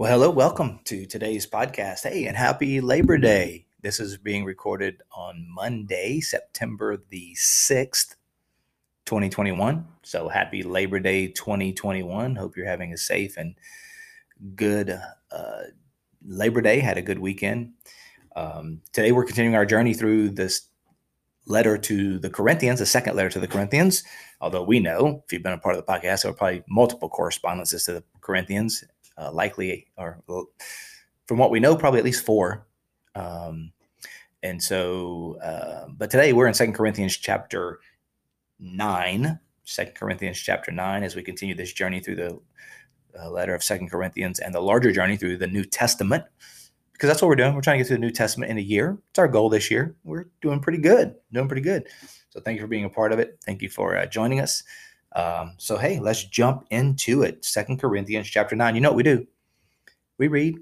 Well, hello, welcome to today's podcast. Hey, and happy Labor Day. This is being recorded on Monday, September the 6th, 2021. So happy Labor Day 2021. Hope you're having a safe and good uh, Labor Day. Had a good weekend. Um, today we're continuing our journey through this letter to the Corinthians, the second letter to the Corinthians. Although we know, if you've been a part of the podcast, there are probably multiple correspondences to the Corinthians uh, likely, or from what we know, probably at least four. Um, and so, uh, but today we're in Second Corinthians chapter nine. Second Corinthians chapter nine, as we continue this journey through the uh, letter of Second Corinthians and the larger journey through the New Testament, because that's what we're doing. We're trying to get through the New Testament in a year. It's our goal this year. We're doing pretty good, doing pretty good. So thank you for being a part of it. Thank you for uh, joining us. Um, so hey, let's jump into it. Second Corinthians chapter nine. You know what we do? We read,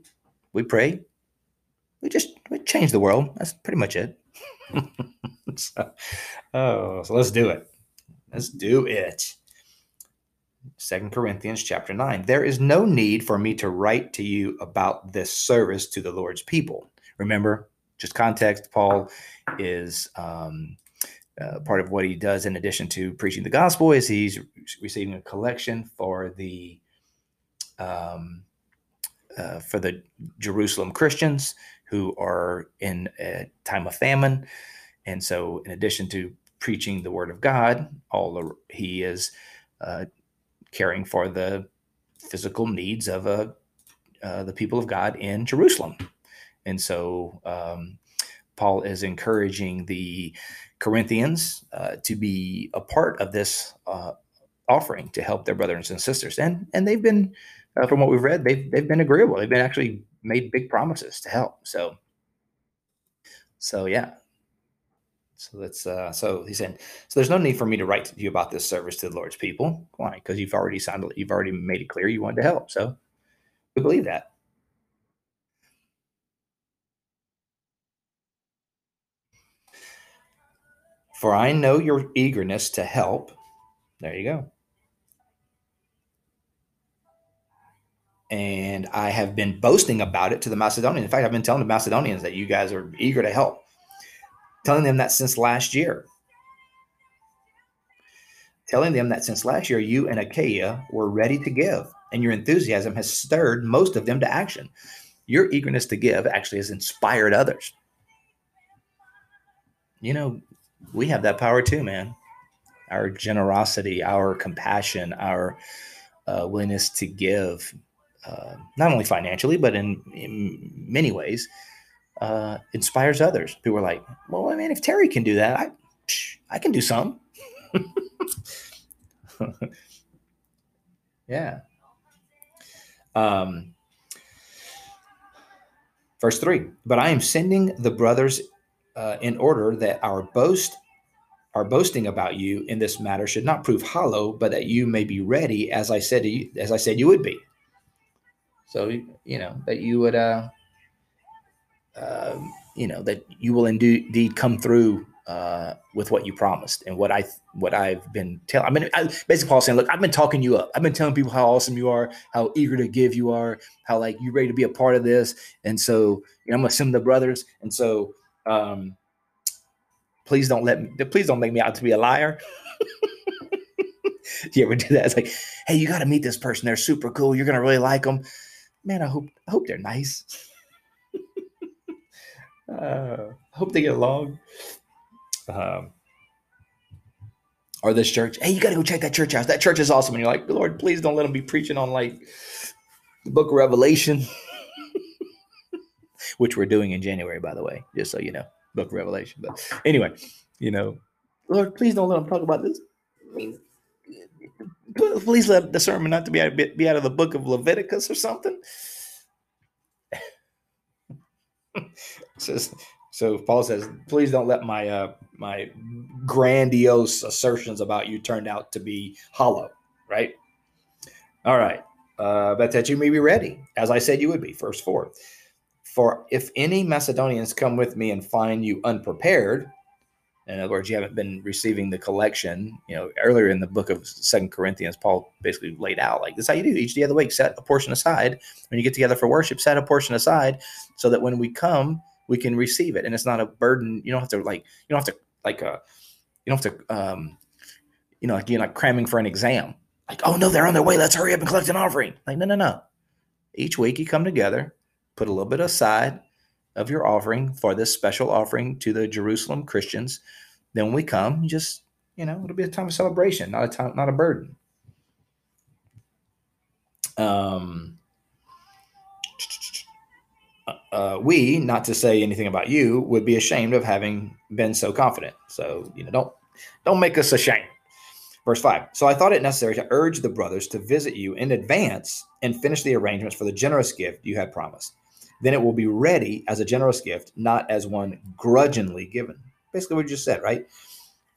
we pray, we just we change the world. That's pretty much it. so, oh, so let's do it. Let's do it. Second Corinthians chapter 9. There is no need for me to write to you about this service to the Lord's people. Remember, just context, Paul is um, uh, part of what he does in addition to preaching the gospel is he's receiving a collection for the um, uh, for the Jerusalem Christians who are in a time of famine, and so in addition to preaching the word of God, all the, he is uh, caring for the physical needs of uh, uh the people of God in Jerusalem, and so um, Paul is encouraging the Corinthians uh, to be a part of this uh, offering to help their brothers and sisters, and and they've been, uh, from what we've read, they've they've been agreeable. They've been actually made big promises to help. So, so yeah. So that's uh, so he said. So there's no need for me to write to you about this service to the Lord's people. Why? Because you've already signed. You've already made it clear you wanted to help. So we believe that. For I know your eagerness to help. There you go. And I have been boasting about it to the Macedonians. In fact, I've been telling the Macedonians that you guys are eager to help, telling them that since last year. Telling them that since last year, you and Achaia were ready to give, and your enthusiasm has stirred most of them to action. Your eagerness to give actually has inspired others. You know, we have that power too, man. Our generosity, our compassion, our uh, willingness to give, uh, not only financially, but in, in many ways, uh, inspires others. People are like, well, I mean, if Terry can do that, I, psh, I can do some. yeah. Um, verse 3 But I am sending the brothers uh, in order that our boast, our boasting about you in this matter should not prove hollow, but that you may be ready, as I said, you, as I said you would be. So you know that you would, uh, uh, you know that you will indeed come through uh, with what you promised and what I what I've been telling. I mean, I, basically, Paul saying, "Look, I've been talking you up. I've been telling people how awesome you are, how eager to give you are, how like you're ready to be a part of this." And so, you know, I'm send the brothers, and so um, please don't let me, please don't make me out to be a liar. you ever do that? It's like, hey, you got to meet this person. They're super cool. You're gonna really like them. Man, I hope I hope they're nice. uh, I hope they get along. Um, or this church. Hey, you got to go check that church house. That church is awesome. And you're like, Lord, please don't let them be preaching on like the book of Revelation which we're doing in January, by the way, just so you know, Book of Revelation. But anyway, you know, Lord, please don't let them talk about this. Please let the sermon not to be out, be out of the book of Leviticus or something. so Paul says, please don't let my uh, my grandiose assertions about you turn out to be hollow, right? All right. Uh, but that you may be ready, as I said you would be. Verse 4. For if any Macedonians come with me and find you unprepared, in other words, you haven't been receiving the collection. You know, earlier in the book of Second Corinthians, Paul basically laid out like this: how you do each day of the week, set a portion aside. When you get together for worship, set a portion aside, so that when we come, we can receive it, and it's not a burden. You don't have to like, you don't have to like, uh, you don't have to, um, you know, like you're like cramming for an exam. Like, oh no, they're on their way. Let's hurry up and collect an offering. Like, no, no, no. Each week you come together, put a little bit aside, of your offering for this special offering to the Jerusalem Christians. Then when we come, just you know, it'll be a time of celebration, not a time, not a burden. Um, uh, we, not to say anything about you, would be ashamed of having been so confident. So you know, don't don't make us ashamed. Verse 5 So I thought it necessary to urge the brothers to visit you in advance and finish the arrangements for the generous gift you had promised then it will be ready as a generous gift, not as one grudgingly given. Basically, what you just said, right?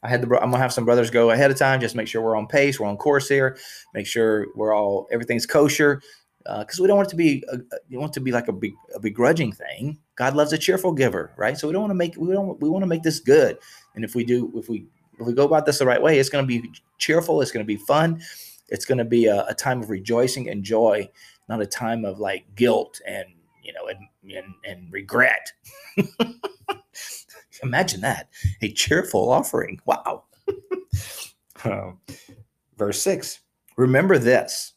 I had the I'm gonna have some brothers go ahead of time, just make sure we're on pace, we're on course here, make sure we're all everything's kosher, because uh, we don't want it to be a, you want it to be like a, a begrudging thing. God loves a cheerful giver, right? So we don't want to make we don't we want to make this good, and if we do, if we if we go about this the right way, it's to be cheerful, it's to be fun, it's to be a, a time of rejoicing and joy, not a time of like guilt and you know, and and, and regret. Imagine that a cheerful offering. Wow. uh, verse six. Remember this: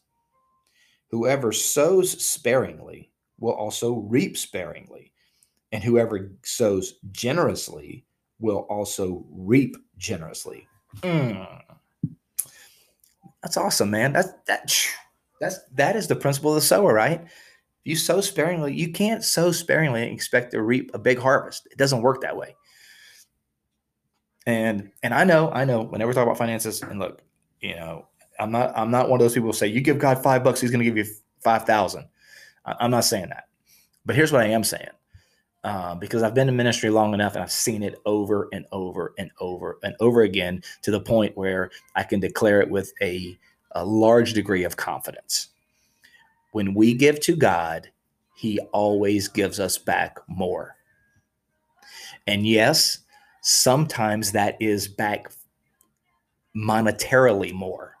whoever sows sparingly will also reap sparingly, and whoever sows generously will also reap generously. Mm. That's awesome, man. That's that. That's that is the principle of the sower, right? You sow sparingly, you can't sow sparingly and expect to reap a big harvest. It doesn't work that way. And and I know, I know, whenever we talk about finances, and look, you know, I'm not I'm not one of those people who say you give God five bucks, he's gonna give you five thousand. I'm not saying that. But here's what I am saying. Uh, because I've been in ministry long enough and I've seen it over and over and over and over again to the point where I can declare it with a, a large degree of confidence when we give to God, He always gives us back more. And yes, sometimes that is back monetarily more.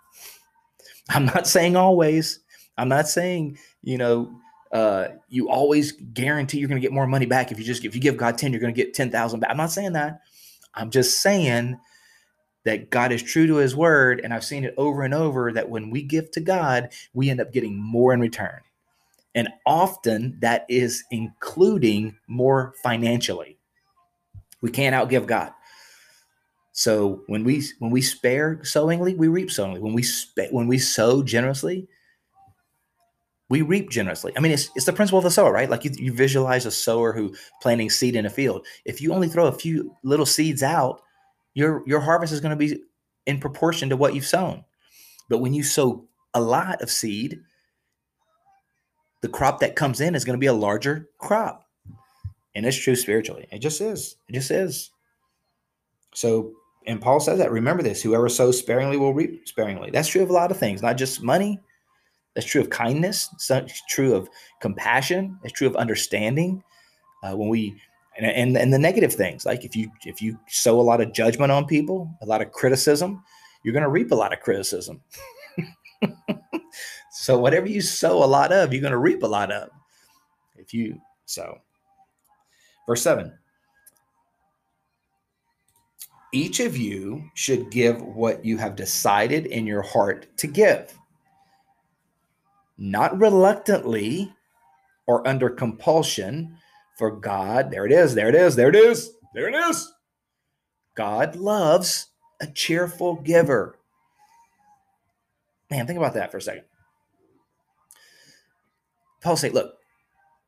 I'm not saying always. I'm not saying, you know, uh, you always guarantee you're going to get more money back if you just if you give God 10, you're going to get 10,000 back. I'm not saying that. I'm just saying that God is true to his word. And I've seen it over and over that when we give to God, we end up getting more in return. And often that is including more financially. We can't outgive God. So when we when we spare sowingly, we reap sowingly. When we when we sow generously, we reap generously. I mean, it's, it's the principle of the sower, right? Like you, you visualize a sower who planting seed in a field. If you only throw a few little seeds out, your your harvest is going to be in proportion to what you've sown. But when you sow a lot of seed, the crop that comes in is going to be a larger crop. And it's true spiritually. It just is. It just is. So, and Paul says that remember this whoever sows sparingly will reap sparingly. That's true of a lot of things, not just money. That's true of kindness. It's true of compassion. It's true of understanding. Uh, when we and, and and the negative things like if you if you sow a lot of judgment on people a lot of criticism you're going to reap a lot of criticism. So whatever you sow a lot of you're going to reap a lot of. If you sow. Verse 7 each of you should give what you have decided in your heart to give. Not reluctantly or under compulsion for God, there it is, there it is, there it is, there it is. God loves a cheerful giver. Man, think about that for a second. Paul say, look,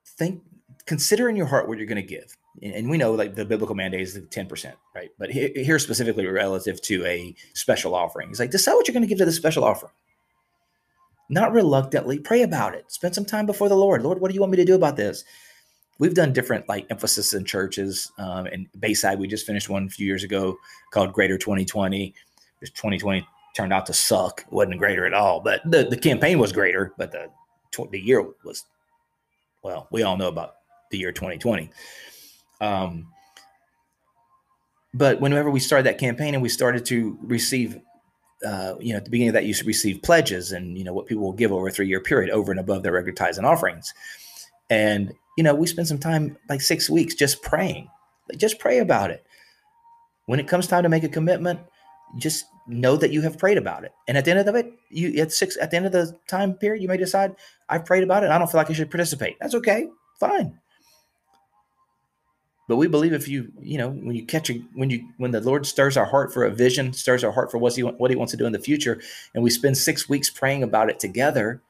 think, consider in your heart what you're going to give. And we know like the biblical mandate is 10%, right? But here specifically relative to a special offering. He's like, decide what you're going to give to the special offering. Not reluctantly, pray about it. Spend some time before the Lord. Lord, what do you want me to do about this? We've done different like emphasis in churches. Um, and Bayside, we just finished one a few years ago called Greater 2020. This 2020 turned out to suck. It wasn't greater at all, but the, the campaign was greater, but the the year was well, we all know about the year 2020. Um, but whenever we started that campaign and we started to receive uh, you know, at the beginning of that, you receive pledges and, you know, what people will give over a three year period over and above their regular tithes and offerings. And, you know, we spend some time, like six weeks, just praying. Like, just pray about it. When it comes time to make a commitment, just know that you have prayed about it. And at the end of it, you at six at the end of the time period, you may decide, I've prayed about it. I don't feel like I should participate. That's okay. Fine. But we believe if you, you know, when you catch a, when you, when the Lord stirs our heart for a vision, stirs our heart for what he, what he wants to do in the future, and we spend six weeks praying about it together,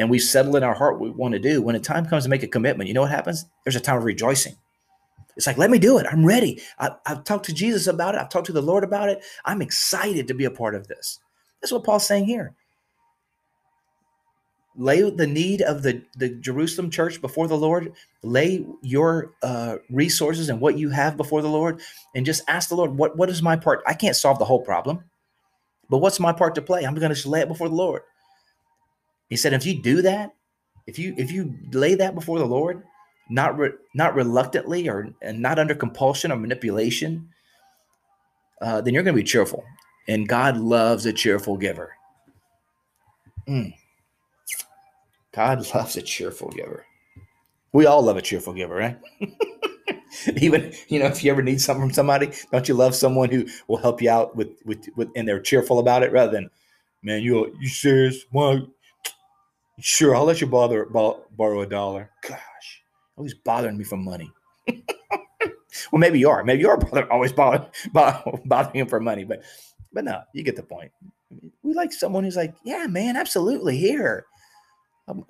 and we settle in our heart what we want to do. When the time comes to make a commitment, you know what happens? There's a time of rejoicing. It's like, let me do it. I'm ready. I, have talked to Jesus about it. I've talked to the Lord about it. I'm excited to be a part of this. That's what Paul's saying here lay the need of the, the Jerusalem church before the Lord, lay your uh, resources and what you have before the Lord, and just ask the Lord, what, what is my part? I can't solve the whole problem, but what's my part to play? I'm going to lay it before the Lord. He said, if you do that, if you if you lay that before the Lord, not re, not reluctantly or and not under compulsion or manipulation, uh, then you're going to be cheerful, and God loves a cheerful giver. Mm. God loves a cheerful giver. We all love a cheerful giver, right? Even you know, if you ever need something from somebody, don't you love someone who will help you out with with, with and they're cheerful about it rather than, man, you you serious? Well, sure, I'll let you bother borrow a dollar. Gosh, always bothering me for money. well, maybe you are. Maybe you are bother, always bother, bothering him for money, but but no, you get the point. We like someone who's like, yeah, man, absolutely here. Um,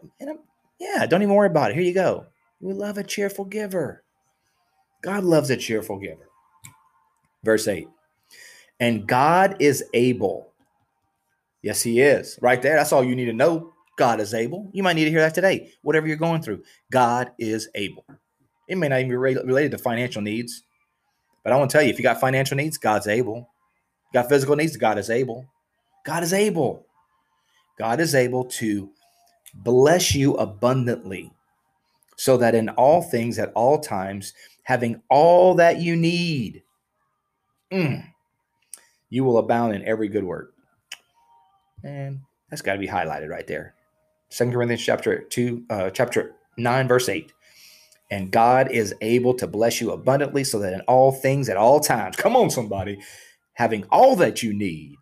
yeah, don't even worry about it. Here you go. We love a cheerful giver. God loves a cheerful giver. Verse 8. And God is able. Yes, He is. Right there. That's all you need to know. God is able. You might need to hear that today. Whatever you're going through, God is able. It may not even be related to financial needs, but I want to tell you if you got financial needs, God's able. You got physical needs, God is able. God is able. God is able to bless you abundantly, so that in all things at all times, having all that you need, mm, you will abound in every good work. And that's got to be highlighted right there. Second Corinthians chapter 2, uh, chapter 9, verse 8. And God is able to bless you abundantly so that in all things at all times, come on, somebody, having all that you need,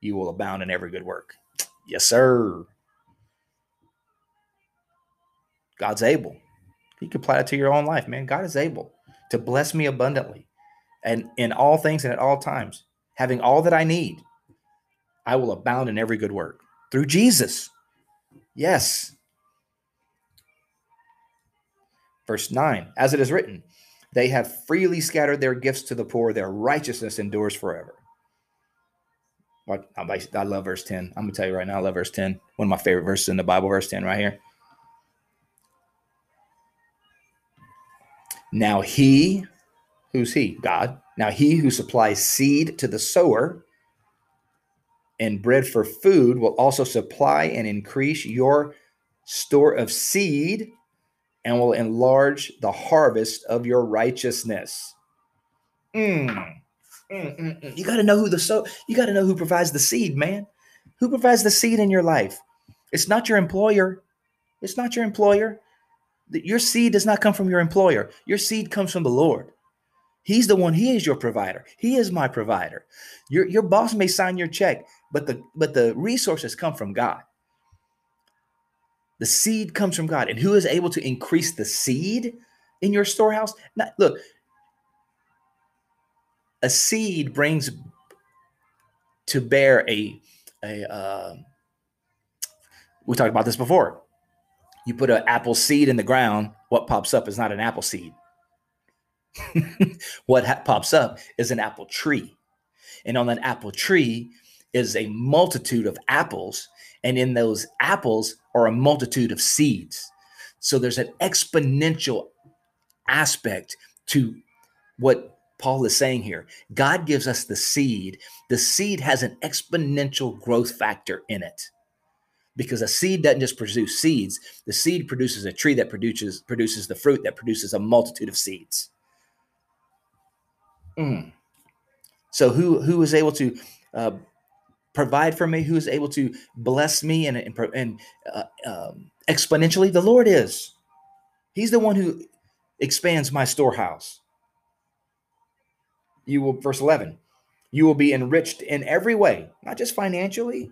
you will abound in every good work. Yes, sir. God's able. You can apply it to your own life, man. God is able to bless me abundantly and in all things and at all times, having all that I need. I will abound in every good work through Jesus. Yes. Verse 9, as it is written, they have freely scattered their gifts to the poor, their righteousness endures forever. I love verse 10. I'm going to tell you right now, I love verse 10. One of my favorite verses in the Bible, verse 10 right here. Now he, who's he? God. Now he who supplies seed to the sower and bread for food will also supply and increase your store of seed and will enlarge the harvest of your righteousness. Mm. Mm, mm, mm. You got to know who the so you got to know who provides the seed, man. Who provides the seed in your life? It's not your employer. It's not your employer. Your seed does not come from your employer. Your seed comes from the Lord. He's the one, he is your provider. He is my provider. Your, your boss may sign your check, but the but the resources come from God. The seed comes from God. And who is able to increase the seed in your storehouse? Look, a seed brings to bear a a uh, we talked about this before you put an apple seed in the ground, what pops up is not an apple seed. what ha- pops up is an apple tree. And on that apple tree is a multitude of apples. And in those apples are a multitude of seeds. So there's an exponential aspect to what Paul is saying here. God gives us the seed. The seed has an exponential growth factor in it. Because a seed doesn't just produce seeds, the seed produces a tree that produces produces the fruit that produces a multitude of seeds. Mm. So who who is able to uh, provide for me? Who is able to bless me and and, and uh, um, exponentially? The Lord is. He's the one who expands my storehouse. You will, verse 11, you will be enriched in every way, not just financially,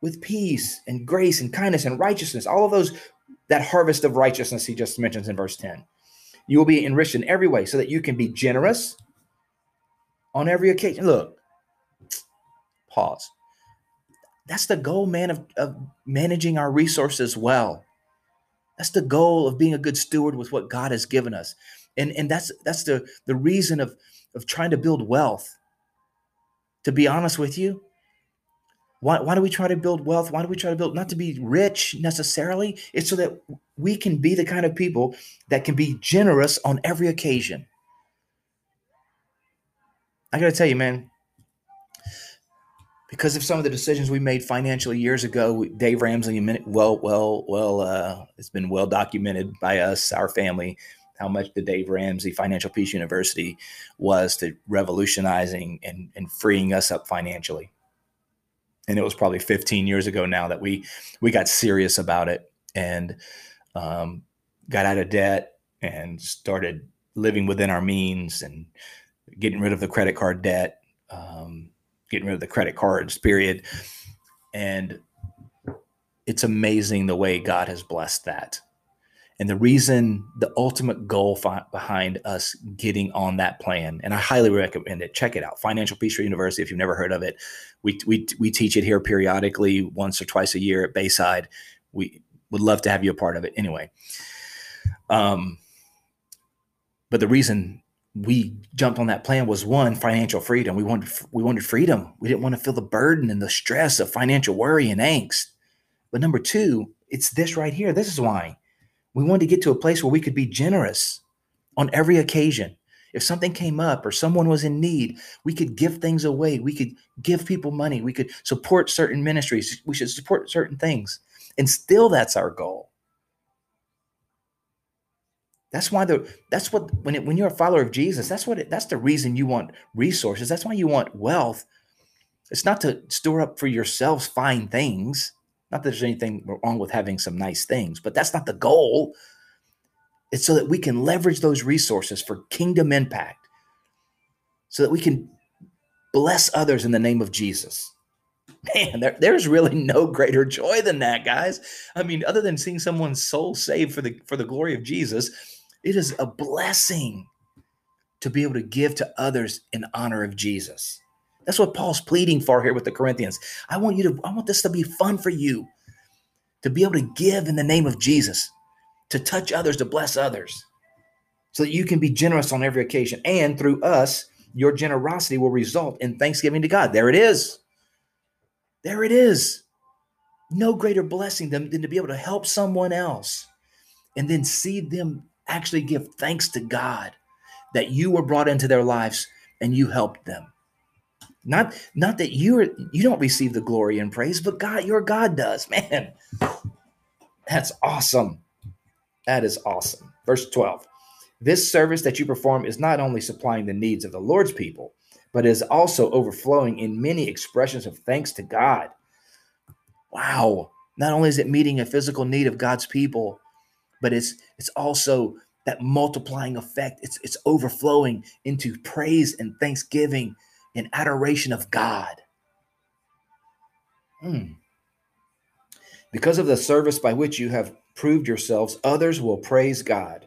with peace and grace and kindness and righteousness, all of those, that harvest of righteousness he just mentions in verse 10. You will be enriched in every way so that you can be generous on every occasion. Look, pause. That's the goal, man, of, of managing our resources well. That's the goal of being a good steward with what God has given us. And, and that's that's the, the reason of, of trying to build wealth. To be honest with you, why, why do we try to build wealth? Why do we try to build not to be rich necessarily? It's so that we can be the kind of people that can be generous on every occasion. I got to tell you, man, because of some of the decisions we made financially years ago, Dave Ramsey, well, well, well, uh, it's been well documented by us, our family, how much the Dave Ramsey Financial Peace University was to revolutionizing and, and freeing us up financially. And it was probably 15 years ago now that we we got serious about it and um, got out of debt and started living within our means and getting rid of the credit card debt. Um, getting rid of the credit cards, period. And it's amazing the way God has blessed that. And the reason, the ultimate goal fi- behind us getting on that plan, and I highly recommend it. Check it out, Financial Peace University. If you've never heard of it, we we we teach it here periodically, once or twice a year at Bayside. We would love to have you a part of it. Anyway, um, but the reason we jumped on that plan was one financial freedom. We wanted we wanted freedom. We didn't want to feel the burden and the stress of financial worry and angst. But number two, it's this right here. This is why we wanted to get to a place where we could be generous on every occasion. If something came up or someone was in need, we could give things away. We could give people money. We could support certain ministries. We should support certain things. And still, that's our goal. That's why the that's what when it, when you're a follower of Jesus, that's what it, that's the reason you want resources. That's why you want wealth. It's not to store up for yourselves fine things. Not that there's anything wrong with having some nice things, but that's not the goal. It's so that we can leverage those resources for kingdom impact, so that we can bless others in the name of Jesus. Man, there, there's really no greater joy than that, guys. I mean, other than seeing someone's soul saved for the for the glory of Jesus, it is a blessing to be able to give to others in honor of Jesus. That's what Paul's pleading for here with the Corinthians. I want you to, I want this to be fun for you to be able to give in the name of Jesus, to touch others, to bless others, so that you can be generous on every occasion. And through us, your generosity will result in thanksgiving to God. There it is. There it is. No greater blessing than, than to be able to help someone else and then see them actually give thanks to God that you were brought into their lives and you helped them. Not not that you're you don't receive the glory and praise, but God, your God does. Man, that's awesome. That is awesome. Verse 12. This service that you perform is not only supplying the needs of the Lord's people, but is also overflowing in many expressions of thanks to God. Wow. Not only is it meeting a physical need of God's people, but it's it's also that multiplying effect. It's it's overflowing into praise and thanksgiving and adoration of God. Hmm. Because of the service by which you have proved yourselves, others will praise God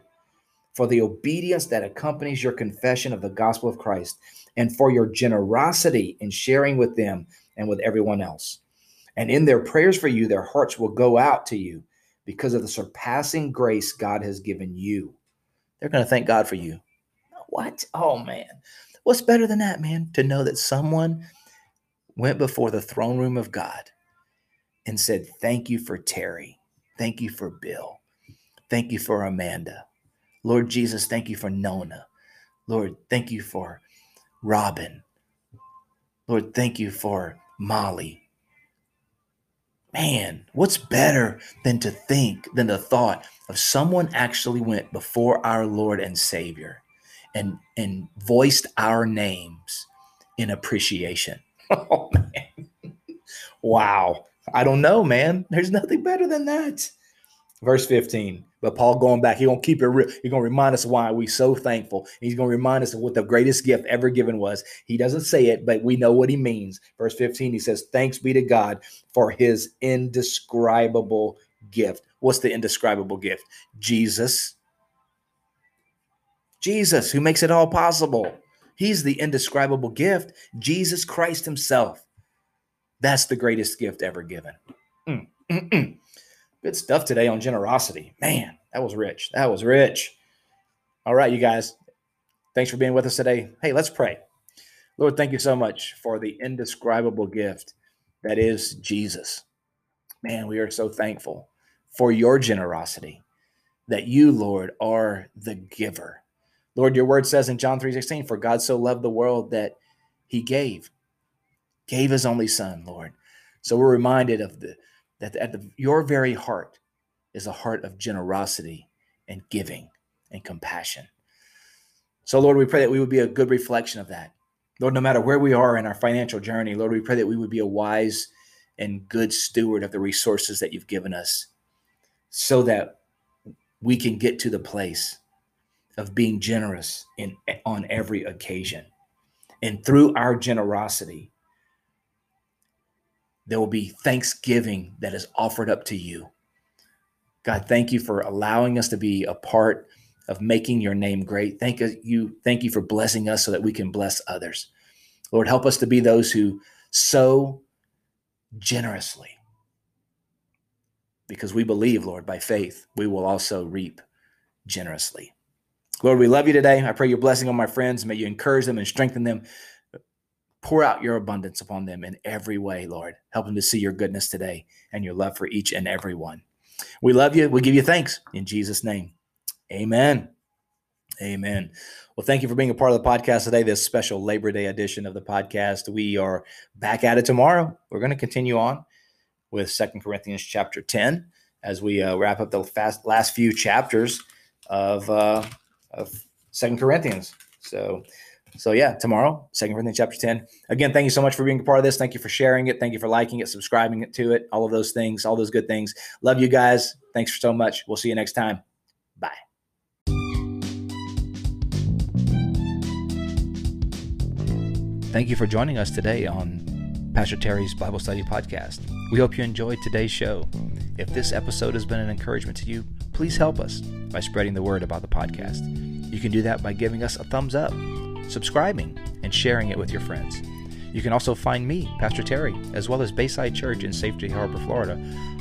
for the obedience that accompanies your confession of the gospel of Christ and for your generosity in sharing with them and with everyone else. And in their prayers for you, their hearts will go out to you because of the surpassing grace God has given you. They're going to thank God for you. What? Oh, man. What's better than that, man? To know that someone went before the throne room of God and said, Thank you for Terry. Thank you for Bill. Thank you for Amanda. Lord Jesus, thank you for Nona. Lord, thank you for Robin. Lord, thank you for Molly. Man, what's better than to think, than the thought of someone actually went before our Lord and Savior and, and voiced our names in appreciation? Oh, man. Wow. I don't know, man. There's nothing better than that. Verse 15. But Paul going back, he gonna keep it real. He's gonna remind us why we so thankful. He's gonna remind us of what the greatest gift ever given was. He doesn't say it, but we know what he means. Verse 15, he says, Thanks be to God for his indescribable gift. What's the indescribable gift? Jesus. Jesus, who makes it all possible. He's the indescribable gift. Jesus Christ Himself. That's the greatest gift ever given. Mm, mm, mm. Good stuff today on generosity. Man, that was rich. That was rich. All right, you guys. Thanks for being with us today. Hey, let's pray. Lord, thank you so much for the indescribable gift that is Jesus. Man, we are so thankful for your generosity that you, Lord, are the giver. Lord, your word says in John 3:16, for God so loved the world that he gave gave his only son, Lord. So we're reminded of the that at the, your very heart is a heart of generosity and giving and compassion. So, Lord, we pray that we would be a good reflection of that. Lord, no matter where we are in our financial journey, Lord, we pray that we would be a wise and good steward of the resources that you've given us so that we can get to the place of being generous in on every occasion. And through our generosity, there will be thanksgiving that is offered up to you. God, thank you for allowing us to be a part of making your name great. Thank you, thank you for blessing us so that we can bless others. Lord, help us to be those who sow generously. Because we believe, Lord, by faith, we will also reap generously. Lord, we love you today. I pray your blessing on my friends. May you encourage them and strengthen them. Pour out your abundance upon them in every way, Lord. Help them to see your goodness today and your love for each and every one. We love you. We give you thanks in Jesus' name. Amen. Amen. Well, thank you for being a part of the podcast today, this special Labor Day edition of the podcast. We are back at it tomorrow. We're going to continue on with Second Corinthians chapter 10 as we uh, wrap up the fast, last few chapters of, uh, of Second Corinthians. So so yeah, tomorrow, Second Corinthians chapter 10. Again, thank you so much for being a part of this. Thank you for sharing it. Thank you for liking it, subscribing to it, all of those things, all those good things. Love you guys. Thanks for so much. We'll see you next time. Bye. Thank you for joining us today on Pastor Terry's Bible Study Podcast. We hope you enjoyed today's show. If this episode has been an encouragement to you, please help us by spreading the word about the podcast. You can do that by giving us a thumbs up subscribing, and sharing it with your friends. You can also find me, Pastor Terry, as well as Bayside Church in Safety Harbor, Florida,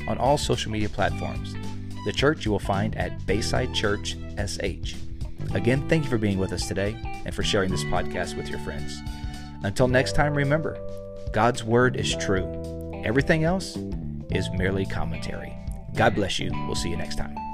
on all social media platforms. The church you will find at Bayside Church SH. Again, thank you for being with us today and for sharing this podcast with your friends. Until next time, remember God's Word is true. Everything else is merely commentary. God bless you. We'll see you next time.